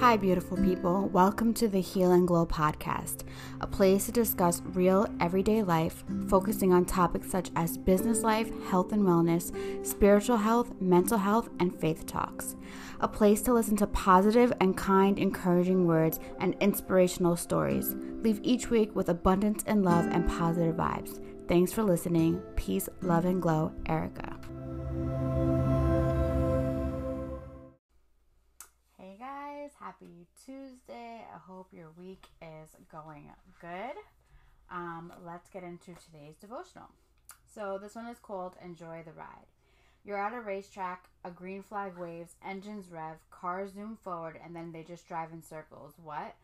Hi, beautiful people. Welcome to the Heal and Glow podcast, a place to discuss real everyday life, focusing on topics such as business life, health and wellness, spiritual health, mental health, and faith talks. A place to listen to positive and kind, encouraging words and inspirational stories. Leave each week with abundance and love and positive vibes. Thanks for listening. Peace, love, and glow, Erica. Happy Tuesday. I hope your week is going good. Um, let's get into today's devotional. So, this one is called Enjoy the Ride. You're at a racetrack, a green flag waves, engines rev, cars zoom forward, and then they just drive in circles. What?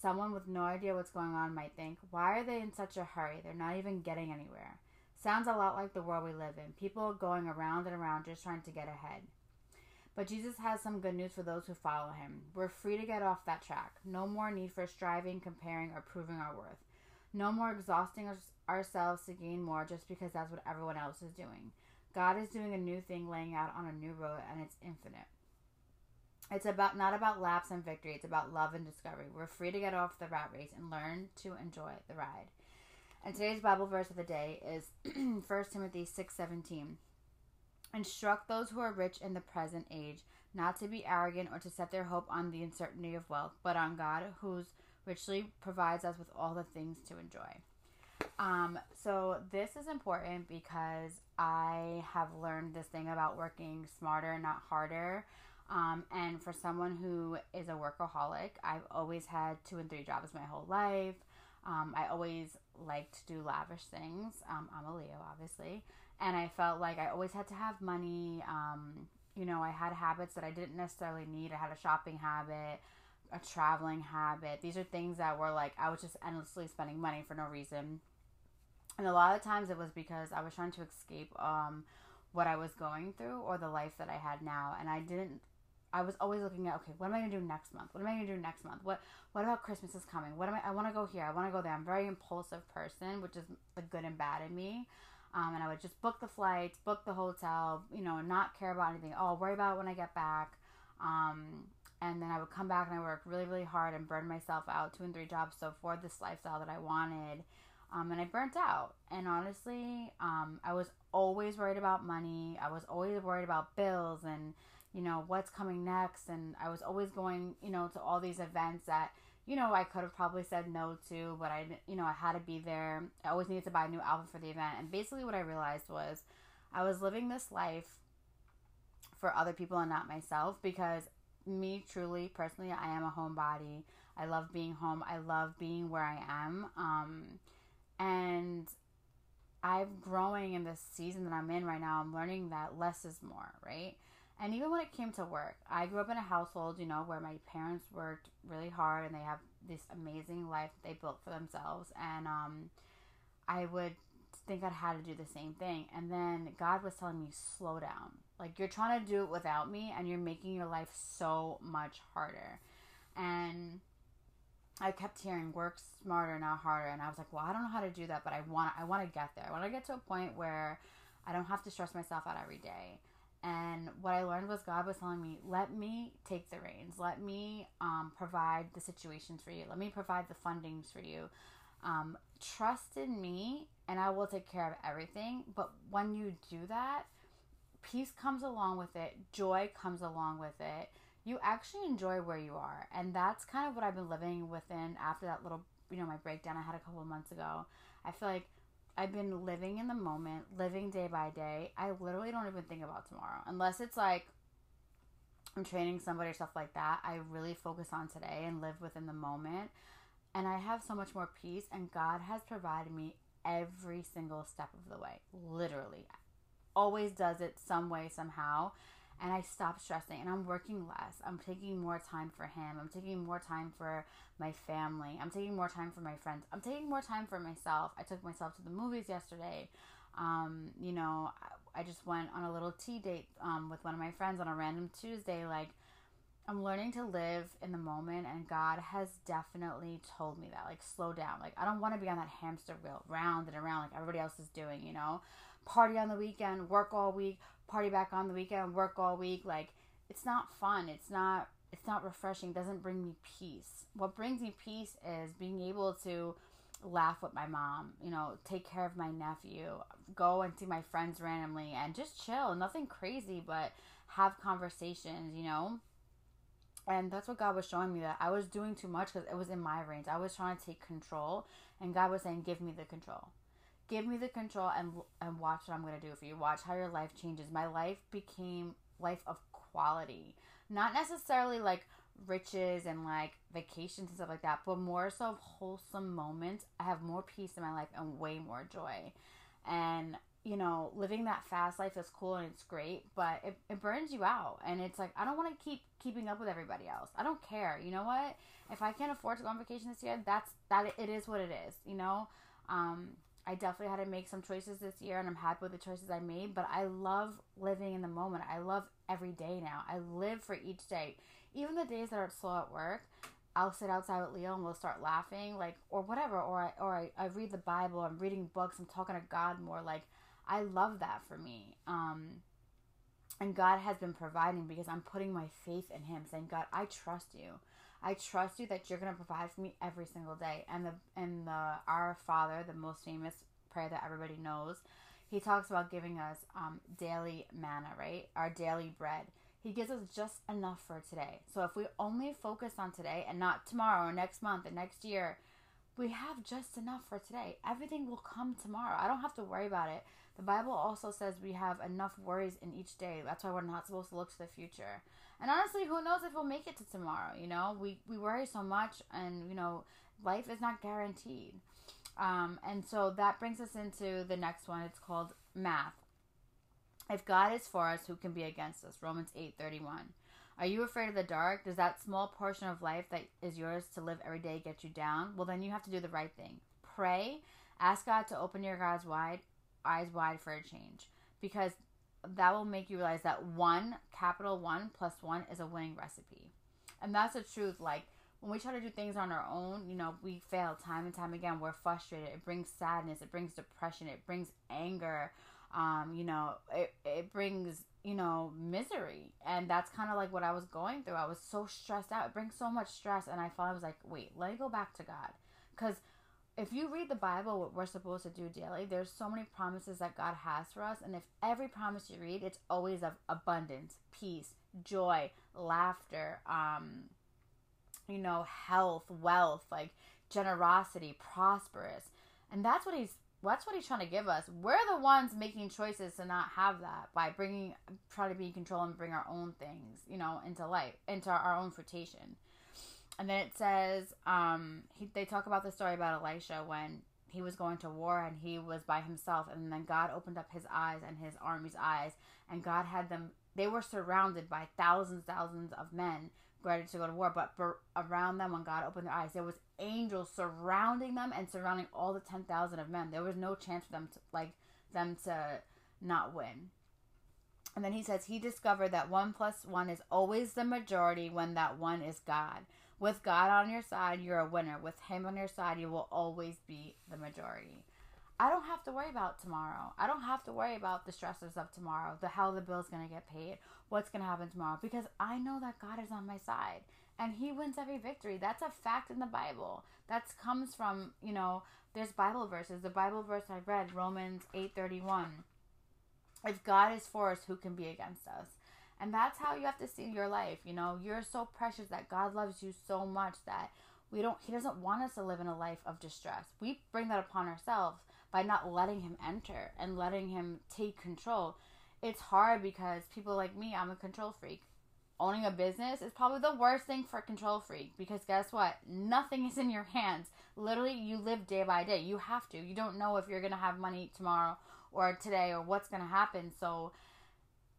Someone with no idea what's going on might think, why are they in such a hurry? They're not even getting anywhere. Sounds a lot like the world we live in. People going around and around just trying to get ahead. But Jesus has some good news for those who follow him. We're free to get off that track. No more need for striving, comparing, or proving our worth. No more exhausting ourselves to gain more just because that's what everyone else is doing. God is doing a new thing, laying out on a new road, and it's infinite. It's about not about laps and victory. It's about love and discovery. We're free to get off the rat race and learn to enjoy the ride. And today's Bible verse of the day is 1 Timothy six seventeen. Instruct those who are rich in the present age not to be arrogant or to set their hope on the uncertainty of wealth, but on God, who richly provides us with all the things to enjoy. Um, so this is important because I have learned this thing about working smarter, not harder. Um, and for someone who is a workaholic, I've always had two and three jobs my whole life. Um, I always liked to do lavish things. Um, I'm a Leo, obviously. And I felt like I always had to have money. Um, you know, I had habits that I didn't necessarily need. I had a shopping habit, a traveling habit. These are things that were like, I was just endlessly spending money for no reason. And a lot of times it was because I was trying to escape um, what I was going through or the life that I had now. And I didn't I was always looking at okay, what am I gonna do next month? What am I gonna do next month? What what about Christmas is coming? What am I? I want to go here. I want to go there. I'm a very impulsive person, which is the good and bad in me. Um, and I would just book the flights, book the hotel, you know, not care about anything. Oh, I'll worry about it when I get back. Um, and then I would come back and I work really, really hard and burn myself out two and three jobs so for this lifestyle that I wanted. Um, and I burnt out. And honestly, um, I was always worried about money. I was always worried about bills and you know, what's coming next. And I was always going, you know, to all these events that, you know, I could have probably said no to, but I, you know, I had to be there. I always needed to buy a new outfit for the event. And basically, what I realized was I was living this life for other people and not myself because me, truly, personally, I am a homebody. I love being home. I love being where I am. Um, and I'm growing in this season that I'm in right now. I'm learning that less is more, right? And even when it came to work, I grew up in a household, you know, where my parents worked really hard and they have this amazing life they built for themselves. And um, I would think I'd had to do the same thing. And then God was telling me, slow down. Like, you're trying to do it without me and you're making your life so much harder. And I kept hearing work smarter, not harder. And I was like, well, I don't know how to do that, but I want, I want to get there. I want to get to a point where I don't have to stress myself out every day. And what I learned was God was telling me, let me take the reins. Let me um, provide the situations for you. Let me provide the fundings for you. Um, trust in me, and I will take care of everything. But when you do that, peace comes along with it, joy comes along with it. You actually enjoy where you are. And that's kind of what I've been living within after that little, you know, my breakdown I had a couple of months ago. I feel like I've been living in the moment, living day by day. I literally don't even think about tomorrow unless it's like I'm training somebody or stuff like that. I really focus on today and live within the moment. And I have so much more peace, and God has provided me every single step of the way. Literally. Always does it some way, somehow and I stop stressing and I'm working less. I'm taking more time for him. I'm taking more time for my family. I'm taking more time for my friends. I'm taking more time for myself. I took myself to the movies yesterday. Um, you know, I, just went on a little tea date um, with one of my friends on a random Tuesday. Like, I'm learning to live in the moment, and God has definitely told me that. Like, slow down. Like, I don't want to be on that hamster wheel, round and around, like everybody else is doing, you know? Party on the weekend, work all week, party back on the weekend, work all week. Like, it's not fun. It's not it's not refreshing, doesn't bring me peace. What brings me peace is being able to laugh with my mom, you know, take care of my nephew, go and see my friends randomly and just chill. Nothing crazy, but have conversations, you know? And that's what God was showing me that I was doing too much because it was in my range. I was trying to take control, and God was saying, "Give me the control, give me the control, and and watch what I'm gonna do for you. Watch how your life changes. My life became life of quality, not necessarily like riches and like vacations and stuff like that, but more so wholesome moments. I have more peace in my life and way more joy. And you know, living that fast life is cool and it's great, but it, it burns you out. And it's like, I don't want to keep keeping up with everybody else. I don't care. You know what? If I can't afford to go on vacation this year, that's that it is what it is, you know? Um, I definitely had to make some choices this year and I'm happy with the choices I made, but I love living in the moment. I love every day now. I live for each day even the days that are slow at work, I'll sit outside with Leo and we'll start laughing, like, or whatever. Or I, or I, I read the Bible, I'm reading books, I'm talking to God more. Like, I love that for me. Um, and God has been providing because I'm putting my faith in Him, saying, God, I trust you. I trust you that you're going to provide for me every single day. And the and the Our Father, the most famous prayer that everybody knows, he talks about giving us um, daily manna, right? Our daily bread. He gives us just enough for today. So if we only focus on today and not tomorrow or next month or next year, we have just enough for today. Everything will come tomorrow. I don't have to worry about it. The Bible also says we have enough worries in each day. That's why we're not supposed to look to the future. And honestly, who knows if we'll make it to tomorrow? You know, we, we worry so much, and, you know, life is not guaranteed. Um, and so that brings us into the next one. It's called math. If God is for us, who can be against us? Romans 8:31. Are you afraid of the dark? Does that small portion of life that is yours to live every day get you down? Well, then you have to do the right thing. Pray, ask God to open your eyes wide eyes wide for a change because that will make you realize that one capital 1 plus 1 is a winning recipe. And that's the truth like when we try to do things on our own, you know, we fail time and time again. We're frustrated. It brings sadness, it brings depression, it brings anger um, you know, it, it brings, you know, misery. And that's kind of like what I was going through. I was so stressed out. It brings so much stress. And I I was like, wait, let me go back to God. Because if you read the Bible, what we're supposed to do daily, there's so many promises that God has for us. And if every promise you read, it's always of abundance, peace, joy, laughter, um, you know, health, wealth, like generosity, prosperous. And that's what he's that's what he's trying to give us. We're the ones making choices to not have that by bringing, trying to be in control and bring our own things, you know, into life, into our own fruition. And then it says, um, he, they talk about the story about Elisha when he was going to war and he was by himself, and then God opened up his eyes and his army's eyes, and God had them. They were surrounded by thousands, thousands of men ready to go to war, but around them, when God opened their eyes, there was angels surrounding them and surrounding all the 10,000 of men. There was no chance for them to, like, them to not win. And then he says he discovered that one plus one is always the majority when that one is God. With God on your side, you're a winner. With Him on your side, you will always be the majority. I don't have to worry about tomorrow. I don't have to worry about the stresses of tomorrow, the how the bill's to get paid, what's to happen tomorrow because I know that God is on my side and he wins every victory. That's a fact in the Bible. That comes from, you know, there's Bible verses. The Bible verse I read, Romans 8:31. If God is for us, who can be against us? And that's how you have to see your life, you know. You're so precious that God loves you so much that we don't he doesn't want us to live in a life of distress. We bring that upon ourselves by not letting him enter and letting him take control it's hard because people like me, I'm a control freak. Owning a business is probably the worst thing for a control freak because guess what? Nothing is in your hands. Literally, you live day by day. You have to. You don't know if you're going to have money tomorrow or today or what's going to happen. So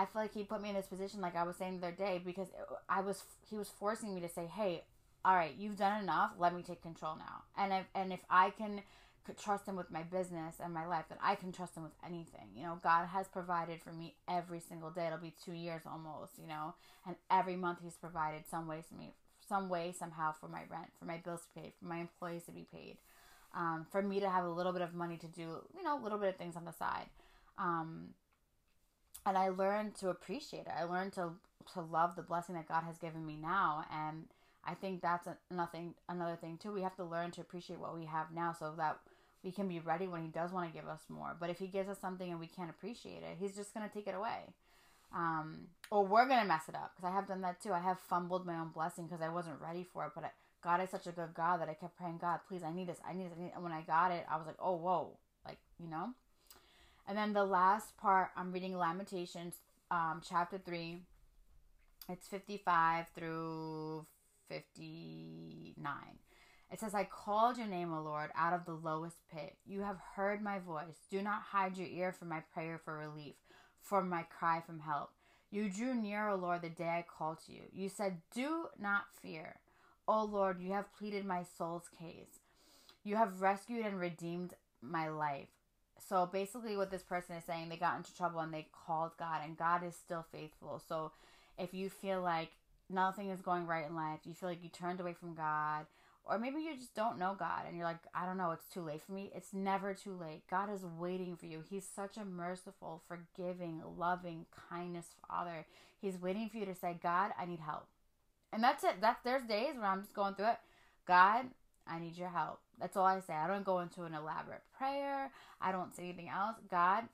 I feel like he put me in this position, like I was saying the other day, because I was he was forcing me to say, "Hey, all right, you've done enough. Let me take control now." And if and if I can trust him with my business and my life, that I can trust him with anything. You know, God has provided for me every single day. It'll be two years almost, you know, and every month He's provided some way for me, some way, somehow for my rent, for my bills to pay, for my employees to be paid, um, for me to have a little bit of money to do, you know, a little bit of things on the side. Um, and I learned to appreciate it. I learned to to love the blessing that God has given me now. And I think that's a, nothing, another thing too. We have to learn to appreciate what we have now so that we can be ready when He does want to give us more. But if He gives us something and we can't appreciate it, He's just going to take it away. Um, or we're going to mess it up because I have done that too. I have fumbled my own blessing because I wasn't ready for it. But I, God is such a good God that I kept praying, God, please, I need this. I need this. I need And when I got it, I was like, oh, whoa. Like, you know? And then the last part, I'm reading Lamentations um, chapter 3. It's 55 through 59. It says, I called your name, O Lord, out of the lowest pit. You have heard my voice. Do not hide your ear from my prayer for relief, from my cry from help. You drew near, O Lord, the day I called to you. You said, Do not fear. O Lord, you have pleaded my soul's case. You have rescued and redeemed my life. So basically, what this person is saying, they got into trouble and they called God, and God is still faithful. So if you feel like nothing is going right in life, you feel like you turned away from God, or maybe you just don't know God and you're like, I don't know, it's too late for me. It's never too late. God is waiting for you. He's such a merciful, forgiving, loving, kindness Father. He's waiting for you to say, God, I need help. And that's it. That's there's days where I'm just going through it. God, I need your help. That's all I say. I don't go into an elaborate prayer. I don't say anything else. God,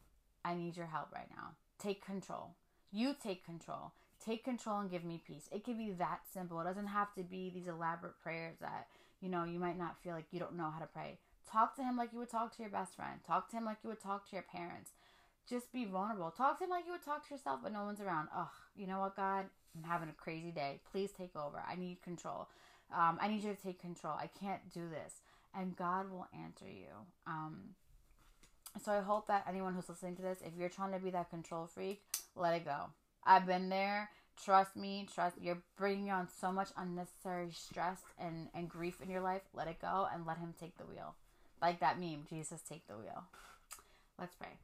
I need your help right now. Take control. You take control. Take control and give me peace. It can be that simple. It doesn't have to be these elaborate prayers that, you know, you might not feel like you don't know how to pray. Talk to him like you would talk to your best friend. Talk to him like you would talk to your parents. Just be vulnerable. Talk to him like you would talk to yourself but no one's around. Oh, you know what, God? I'm having a crazy day. Please take over. I need control. Um, I need you to take control. I can't do this. And God will answer you. Um, so I hope that anyone who's listening to this, if you're trying to be that control freak, let it go. I've been there. Trust me, trust you're bringing on so much unnecessary stress and, and grief in your life. Let it go and let him take the wheel. Like that meme, Jesus take the wheel. Let's pray.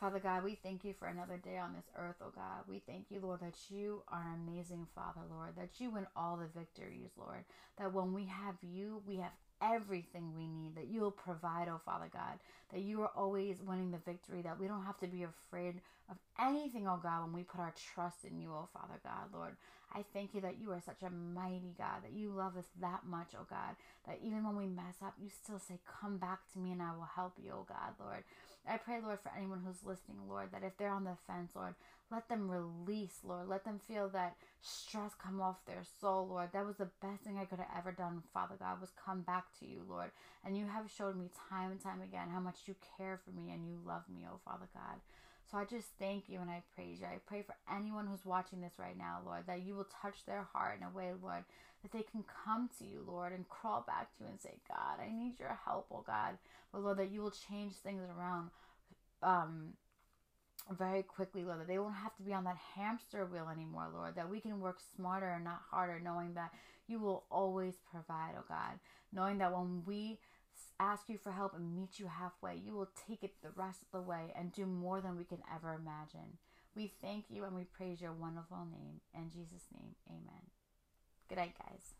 Father God, we thank you for another day on this earth, oh God. We thank you, Lord, that you are amazing Father, Lord, that you win all the victories, Lord. That when we have you, we have everything we need, that you will provide, oh Father God, that you are always winning the victory, that we don't have to be afraid of anything, oh God, when we put our trust in you, oh Father God, Lord. I thank you that you are such a mighty God, that you love us that much, oh God, that even when we mess up, you still say, Come back to me and I will help you, oh God, Lord. I pray, Lord, for anyone who's listening, Lord, that if they're on the fence, Lord, let them release, Lord. Let them feel that stress come off their soul, Lord. That was the best thing I could have ever done, Father God, was come back to you, Lord. And you have showed me time and time again how much you care for me and you love me, oh Father God. So I just thank you and I praise you. I pray for anyone who's watching this right now, Lord, that you will touch their heart in a way, Lord, that they can come to you, Lord, and crawl back to you and say, God, I need your help, oh God. But Lord, that you will change things around um very quickly, Lord, that they won't have to be on that hamster wheel anymore, Lord, that we can work smarter and not harder, knowing that you will always provide, oh God, knowing that when we ask you for help and meet you halfway, you will take it the rest of the way and do more than we can ever imagine. We thank you and we praise your wonderful name. In Jesus' name, amen. Good night, guys.